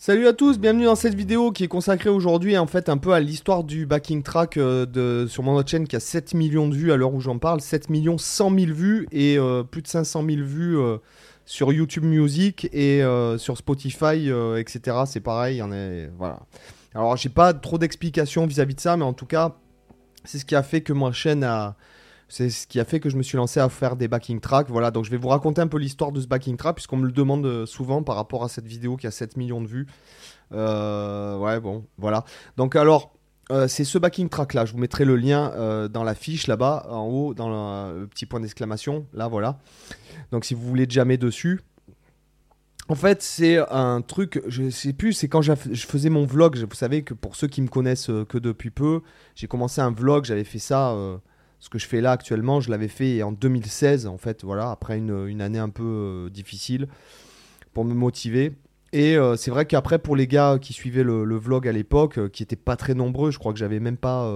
Salut à tous, bienvenue dans cette vidéo qui est consacrée aujourd'hui en fait un peu à l'histoire du backing track euh, de, sur mon autre chaîne qui a 7 millions de vues à l'heure où j'en parle, 7 millions 100 000 vues et euh, plus de 500 000 vues euh, sur YouTube Music et sur Spotify, etc. C'est pareil, il y en a, voilà. Alors j'ai pas trop d'explications vis-à-vis de ça, mais en tout cas, c'est ce qui a fait que ma chaîne a, c'est ce qui a fait que je me suis lancé à faire des backing tracks. Voilà, donc je vais vous raconter un peu l'histoire de ce backing track, puisqu'on me le demande euh, souvent par rapport à cette vidéo qui a 7 millions de vues. Euh, ouais, bon, voilà. Donc alors, euh, c'est ce backing track là. Je vous mettrai le lien dans la fiche là-bas, en haut, dans le, petit point d'exclamation. Là, voilà. Donc si vous voulez jamais dessus. En fait, c'est un truc, je sais plus, c'est quand je faisais mon vlog. Vous savez que pour ceux qui me connaissent que depuis peu, j'ai commencé un vlog, j'avais fait ça ce que je fais là actuellement, je l'avais fait en 2016, en fait, voilà, après une, année un peu euh, difficile pour me motiver. Et euh, c'est vrai qu'après, pour les gars qui suivaient le, vlog à l'époque, euh, qui n'étaient pas très nombreux, je crois que j'avais même pas.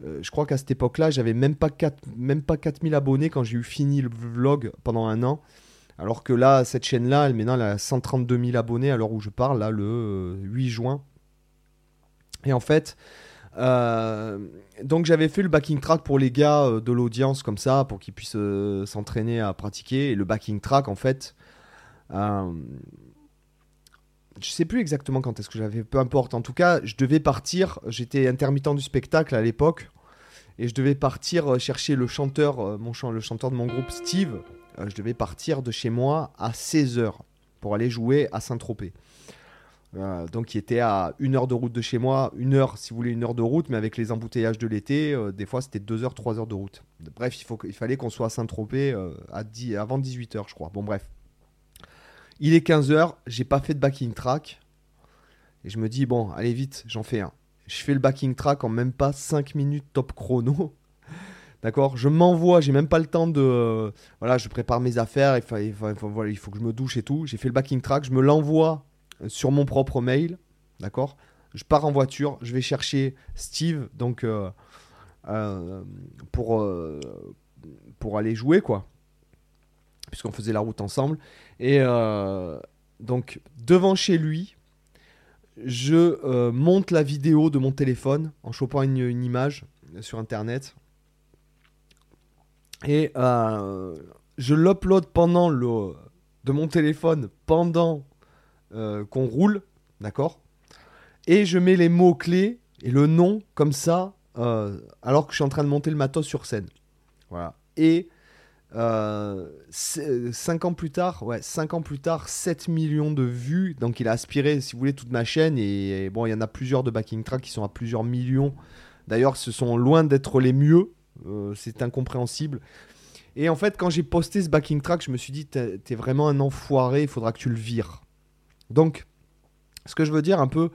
je crois qu'à cette époque-là, j'avais même pas 4, même pas 4000 abonnés quand j'ai eu fini le vlog pendant un an. Alors que là, cette chaîne-là, elle maintenant elle a 132 000 abonnés à l'heure où je parle, là, le 8 juin. Et en fait, euh, donc j'avais fait le backing track pour les gars euh, de l'audience comme ça, pour qu'ils puissent euh, s'entraîner à pratiquer. Et le backing track, en fait, je sais plus exactement quand est-ce que j'avais, peu importe. En tout cas, je devais partir. J'étais intermittent du spectacle à l'époque, et je devais partir chercher le chanteur, mon le chanteur de mon groupe Steve. je devais partir de chez moi à 16h pour aller jouer à Saint-Tropez. Euh, donc qui était à une heure de route de chez moi, une heure si vous voulez une heure de route, mais avec les embouteillages de l'été, euh, des fois c'était deux heures, trois heures de route. Bref, il, faut, fallait qu'on soit à Saint-Tropez euh, avant 18 heures je crois. Bon bref. Il est 15 heures, j'ai pas fait de backing track. Et je me dis, bon, allez vite, j'en fais un. Je fais le backing track en même pas 5 minutes top chrono. D'accord? Je m'envoie, j'ai même pas le temps de. voilà, je prépare mes affaires, il il faut que je me douche et tout. J'ai fait le backing track, je me l'envoie sur mon propre mail. D'accord? Je pars en voiture, je vais chercher Steve donc euh, euh, pour, euh, pour aller jouer, quoi. Puisqu'on faisait la route ensemble. Et donc, devant chez lui, je monte la vidéo de mon téléphone en chopant une, une image sur internet. Et je l'upload pendant le de mon téléphone pendant euh, qu'on roule, d'accord? Et je mets les mots-clés et le nom comme ça, euh, alors que je suis en train de monter le matos sur scène. Voilà. Et euh, 5 ans plus tard, ouais, 5 ans plus tard, 7 millions de vues. Donc il a aspiré, si vous voulez, toute ma chaîne. Et, bon, il y en a plusieurs de backing tracks qui sont à plusieurs millions. D'ailleurs, ce sont loin d'être les mieux. Euh, c'est incompréhensible. Et en fait, quand j'ai posté ce backing track, je me suis dit, t'es vraiment un enfoiré, il faudra que tu le vires. Donc, ce que je veux dire un peu,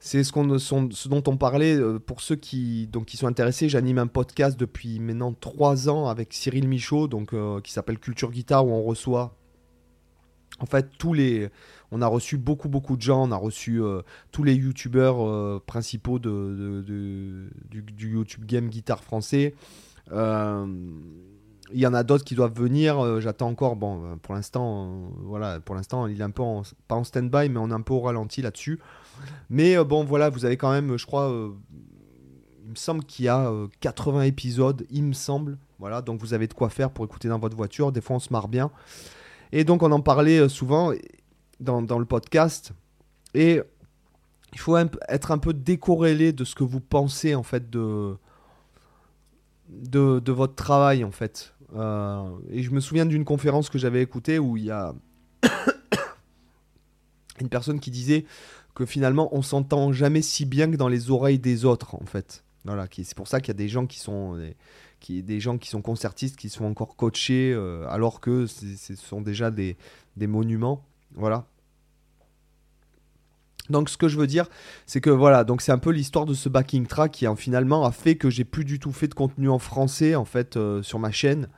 c'est ce, dont on parlait euh, pour ceux qui, donc, qui sont intéressés. J'anime un podcast depuis maintenant trois ans avec Cyril Michaud, donc, euh, qui s'appelle Culture Guitare, où on reçoit en fait tous les. On a reçu beaucoup, beaucoup de gens. On a reçu euh, tous les youtubeurs principaux de, du, du, YouTube Game Guitare français. Il y en a d'autres qui doivent venir. Euh, j'attends encore. Bon, euh, pour l'instant, euh, voilà, pour l'instant, il est un peu pas en stand-by, mais on est un peu au ralenti là-dessus. Mais bon, voilà, vous avez quand même, je crois, il me semble qu'il y a 80 épisodes, il me semble. Voilà, donc vous avez de quoi faire pour écouter dans votre voiture. Des fois, on se marre bien. Et donc, on en parlait souvent dans, le podcast. Et il faut être un peu décorrélé de ce que vous pensez en fait de votre travail en fait. Euh, et je me souviens d'une conférence que j'avais écoutée où il y a une personne qui disait que finalement on s'entend jamais si bien que dans les oreilles des autres en fait. Voilà, c'est pour ça qu'il y a des gens qui sont qui, des gens qui sont concertistes qui sont encore coachés euh, alors que ce sont déjà des, des monuments. Voilà. Donc ce que je veux dire, c'est que voilà, donc c'est un peu l'histoire de ce backing track qui finalement a fait que j'ai plus du tout fait de contenu en français en fait euh, sur ma chaîne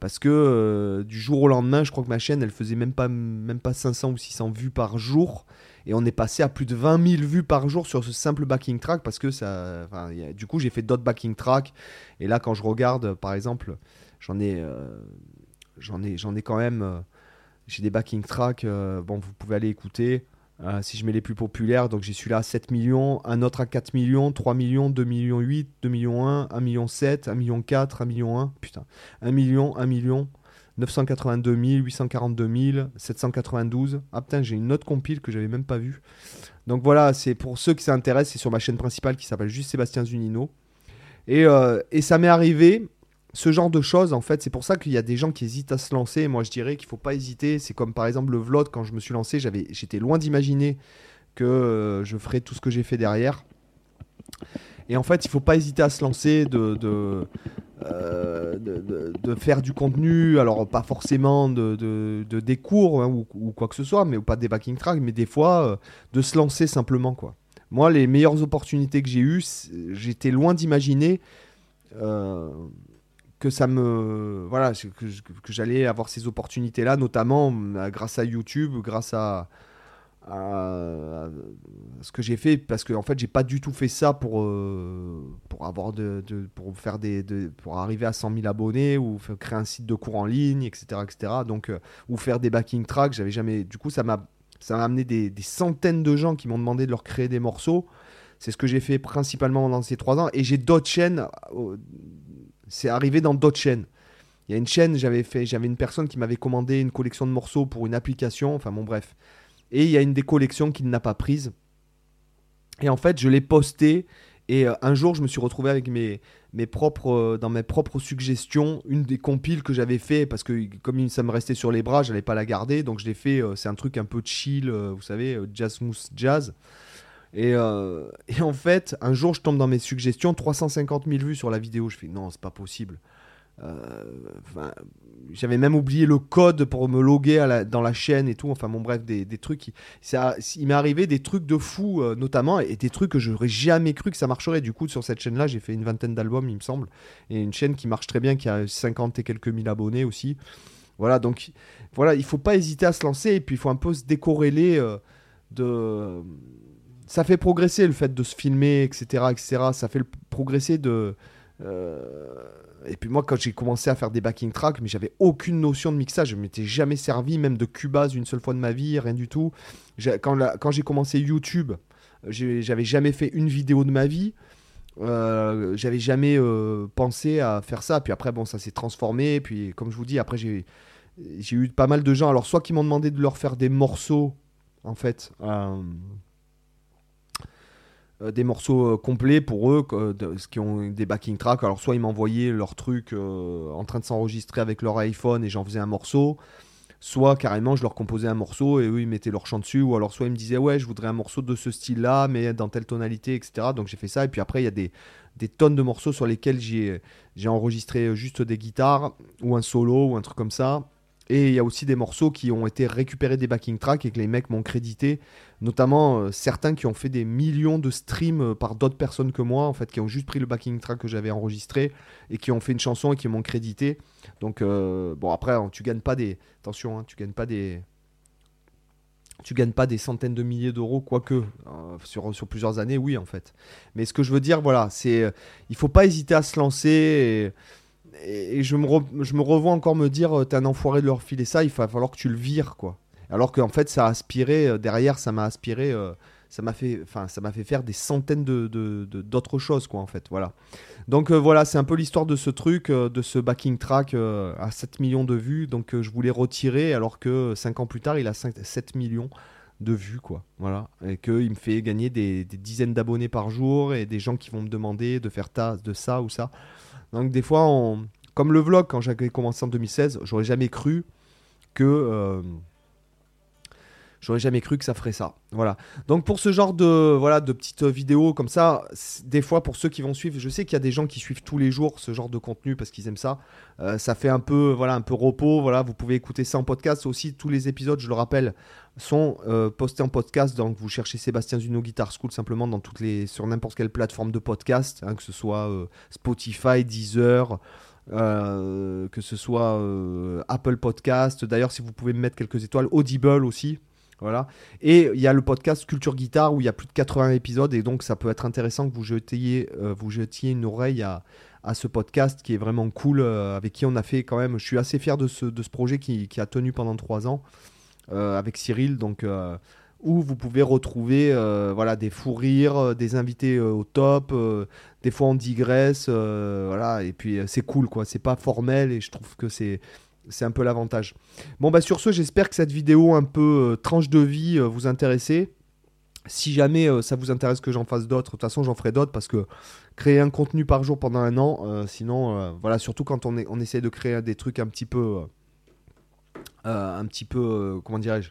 parce que euh, du jour au lendemain, je crois que ma chaîne elle faisait même pas même pas 500 ou 600 vues par jour. Et on est passé à plus de 20 000 vues par jour sur ce simple backing track parce que ça du coup, j'ai fait d'autres backing tracks. Et là quand je regarde par exemple, j'en ai euh, j'en ai j'en ai quand même j'ai des backing tracks bon, vous pouvez aller écouter Euh, si je mets les plus populaires, donc j'ai celui-là à 7 millions, un autre à 4 millions, 3 millions, 2 millions 8, 2 millions 1, 1 million 7, 1 million 4, 1 million 1, putain, 1 million, 1 million, 982 000, 842 000, 792. Ah putain, j'ai une autre compile que j'avais même pas vue. Donc voilà, c'est pour ceux qui s'intéressent, c'est sur ma chaîne principale qui s'appelle juste Sébastien Zunino. Et, euh, et ça m'est arrivé, ce genre de choses, en fait, c'est pour ça qu'il y a des gens qui hésitent à se lancer. Moi, je dirais qu'il faut pas hésiter. C'est comme par exemple le vlog, quand je me suis lancé, j'avais, j'étais loin d'imaginer que euh, je ferais tout ce que j'ai fait derrière. Et en fait, il faut pas hésiter à se lancer, de, de, euh, de, faire du contenu. Alors, pas forcément de, des cours hein, ou, quoi que ce soit, mais ou pas des backing tracks, mais des fois, euh, de se lancer simplement. quoi. Moi, les meilleures opportunités que j'ai eues, j'étais loin d'imaginer que ça me voilà que, j'allais avoir ces opportunités là notamment euh, grâce à YouTube grâce à, ce que j'ai fait parce que en fait j'ai pas du tout fait ça pour euh, pour avoir de, pour faire des pour arriver à 100 000 abonnés ou créer un site de cours en ligne etc etc donc euh, ou faire des backing tracks j'avais jamais du coup ça m'a ça m'a amené des, des, centaines de gens qui m'ont demandé de leur créer des morceaux. C'est ce que j'ai fait principalement pendant ces trois ans. Et j'ai d'autres chaînes c'est arrivé dans d'autres chaînes. Il y a une chaîne, j'avais fait, j'avais une personne qui m'avait commandé une collection de morceaux pour une application, enfin bon bref. Et il y a une des collections qu'il n'a pas prise. Et en fait, je l'ai posté et euh, un jour, je me suis retrouvé avec mes, mes propres, euh, dans mes propres suggestions, une des compiles que j'avais fait parce que comme ça me restait sur les bras, j'allais pas la garder, donc je l'ai fait. Euh, c'est un truc un peu chill, vous savez, jazz mousse jazz. Euh, et, en fait, un jour, je tombe dans mes suggestions, 350 000 vues sur la vidéo. Je fais non, c'est pas possible. Euh, j'avais même oublié le code pour me loguer dans la chaîne et tout. Enfin, bon, bref, des, trucs. il m'est arrivé des trucs de fou, euh, notamment, et des trucs que j'aurais jamais cru que ça marcherait. Du coup, sur cette chaîne-là, j'ai fait une vingtaine d'albums, il me semble. Et une chaîne qui marche très bien, qui a 50 et quelques mille abonnés aussi. Voilà, donc, voilà, il faut pas hésiter à se lancer. Et puis, il faut un peu se décorréler de ça fait progresser le fait de se filmer, etc. etc. Ça fait progresser de. Euh, et puis moi, quand j'ai commencé à faire des backing tracks, mais j'avais aucune notion de mixage. Je m'étais jamais servi, même de Cubase une seule fois de ma vie, rien du tout. Quand, quand j'ai commencé YouTube, j'avais jamais fait une vidéo de ma vie. Euh, j'avais jamais euh, pensé à faire ça. Puis après, bon, ça s'est transformé. Puis comme je vous dis, après, j'ai eu pas mal de gens. Alors, soit qui m'ont demandé de leur faire des morceaux, en fait. Euh, des morceaux euh, complets pour eux, qui ont des backing tracks. Alors, soit ils m'envoyaient leur truc euh, en train de s'enregistrer avec leur iPhone et j'en faisais un morceau, soit carrément je leur composais un morceau et eux ils mettaient leur chant dessus, ou alors soit ils me disaient ouais, je voudrais un morceau de ce style-là, mais dans telle tonalité, etc. Donc j'ai fait ça, et puis après il y a des tonnes de morceaux sur lesquels j'ai enregistré juste des guitares, ou un solo, ou un truc comme ça. Et il y a aussi des morceaux qui ont été récupérés des backing tracks et que les mecs m'ont crédité. Notamment euh, certains qui ont fait des millions de streams euh, par d'autres personnes que moi, en fait, qui ont juste pris le backing track que j'avais enregistré et qui ont fait une chanson et qui m'ont crédité. Donc, euh, bon, après, hein, tu gagnes pas des. Attention, hein, tu gagnes pas des. Tu gagnes pas des centaines de milliers d'euros, quoique, sur, plusieurs années, oui, en fait. Mais ce que je veux dire, voilà, c'est. il faut pas hésiter à se lancer. Et, je, me je me revois encore me dire, euh, t'es un enfoiré de leur filer ça, il va falloir que tu le vires, quoi. Alors qu'en fait, ça a aspiré, euh, derrière, ça m'a aspiré, euh, ça m'a fait, enfin, ça m'a fait faire des centaines de, d'autres choses, quoi, en fait, voilà. Donc voilà, c'est un peu l'histoire de ce truc, de ce backing track à 7 millions de vues, donc je voulais retirer, alors que 5 ans plus tard, il a 7 millions de vues, quoi. Voilà. Et qu'il me fait gagner des, des dizaines d'abonnés par jour et des gens qui vont me demander de faire ta, de ça ou ça. Donc des fois, comme le vlog, quand j'avais commencé en 2016, j'aurais jamais cru que... Euh, j'aurais jamais cru que ça ferait ça. Voilà. Donc pour ce genre de voilà de petites vidéos comme ça, des fois pour ceux qui vont suivre, je sais qu'il y a des gens qui suivent tous les jours ce genre de contenu parce qu'ils aiment ça. Euh, ça fait un peu voilà un peu repos. Voilà, vous pouvez écouter ça en podcast aussi. Tous les épisodes, je le rappelle, sont euh, postés en podcast. Donc vous cherchez Sébastien Zuno Guitar School simplement dans toutes les sur n'importe quelle plateforme de podcast, hein, que ce soit euh, Spotify, Deezer. que ce soit Apple Podcast. D'ailleurs, si vous pouvez me mettre quelques étoiles, Audible aussi, voilà. Et il y a le podcast Culture Guitare où il y a plus de 80 épisodes et donc ça peut être intéressant que vous jetiez, euh, vous jetiez une oreille à, à, ce podcast qui est vraiment cool, euh, avec qui on a fait quand même. Je suis assez fier de ce, de ce projet qui, qui a tenu pendant trois ans euh, avec Cyril. Donc où vous pouvez retrouver voilà, des fous rires, des invités au top, des fois on digresse, voilà, et puis c'est cool quoi, c'est pas formel et je trouve que c'est c'est un peu l'avantage. Bon bah sur ce, j'espère que cette vidéo un peu tranche de vie vous intéressait. Si jamais ça vous intéresse que j'en fasse d'autres, de toute façon j'en ferai d'autres parce que créer un contenu par jour pendant un an. Euh, sinon, euh, voilà, surtout quand on, est, essaie de créer des trucs un petit peu. Euh, un petit peu. comment dirais-je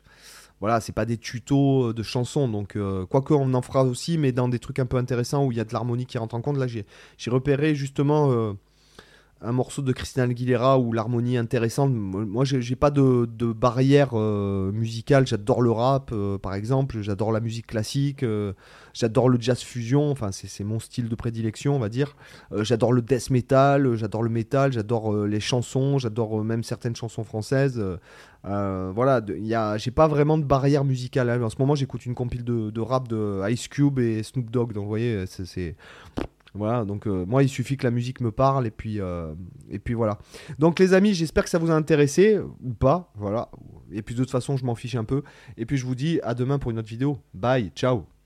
Voilà, c'est pas des tutos de chansons. Donc, quoique on en fera aussi, mais dans des trucs un peu intéressants où il y a de l'harmonie qui rentre en compte. Là, j'ai repéré justement un morceau de Christina Aguilera où l'harmonie intéressante. Moi, j'ai pas de, barrière euh, musicale. J'adore le rap, euh, par exemple. J'adore la musique classique. Euh, j'adore le jazz fusion. Enfin, c'est mon style de prédilection, on va dire. j'adore le death metal. J'adore le metal. J'adore les chansons. J'adore même certaines chansons françaises. voilà, j'ai pas vraiment de barrière musicale. En ce moment, j'écoute une compile de, de, rap de Ice Cube et Snoop Dogg. Donc, vous voyez, c'est voilà, donc euh, moi il suffit que la musique me parle et puis, euh, et puis voilà. Donc les amis, j'espère que ça vous a intéressé ou pas, voilà. Et puis de toute façon, je m'en fiche un peu. Et puis je vous dis à demain pour une autre vidéo. Bye, ciao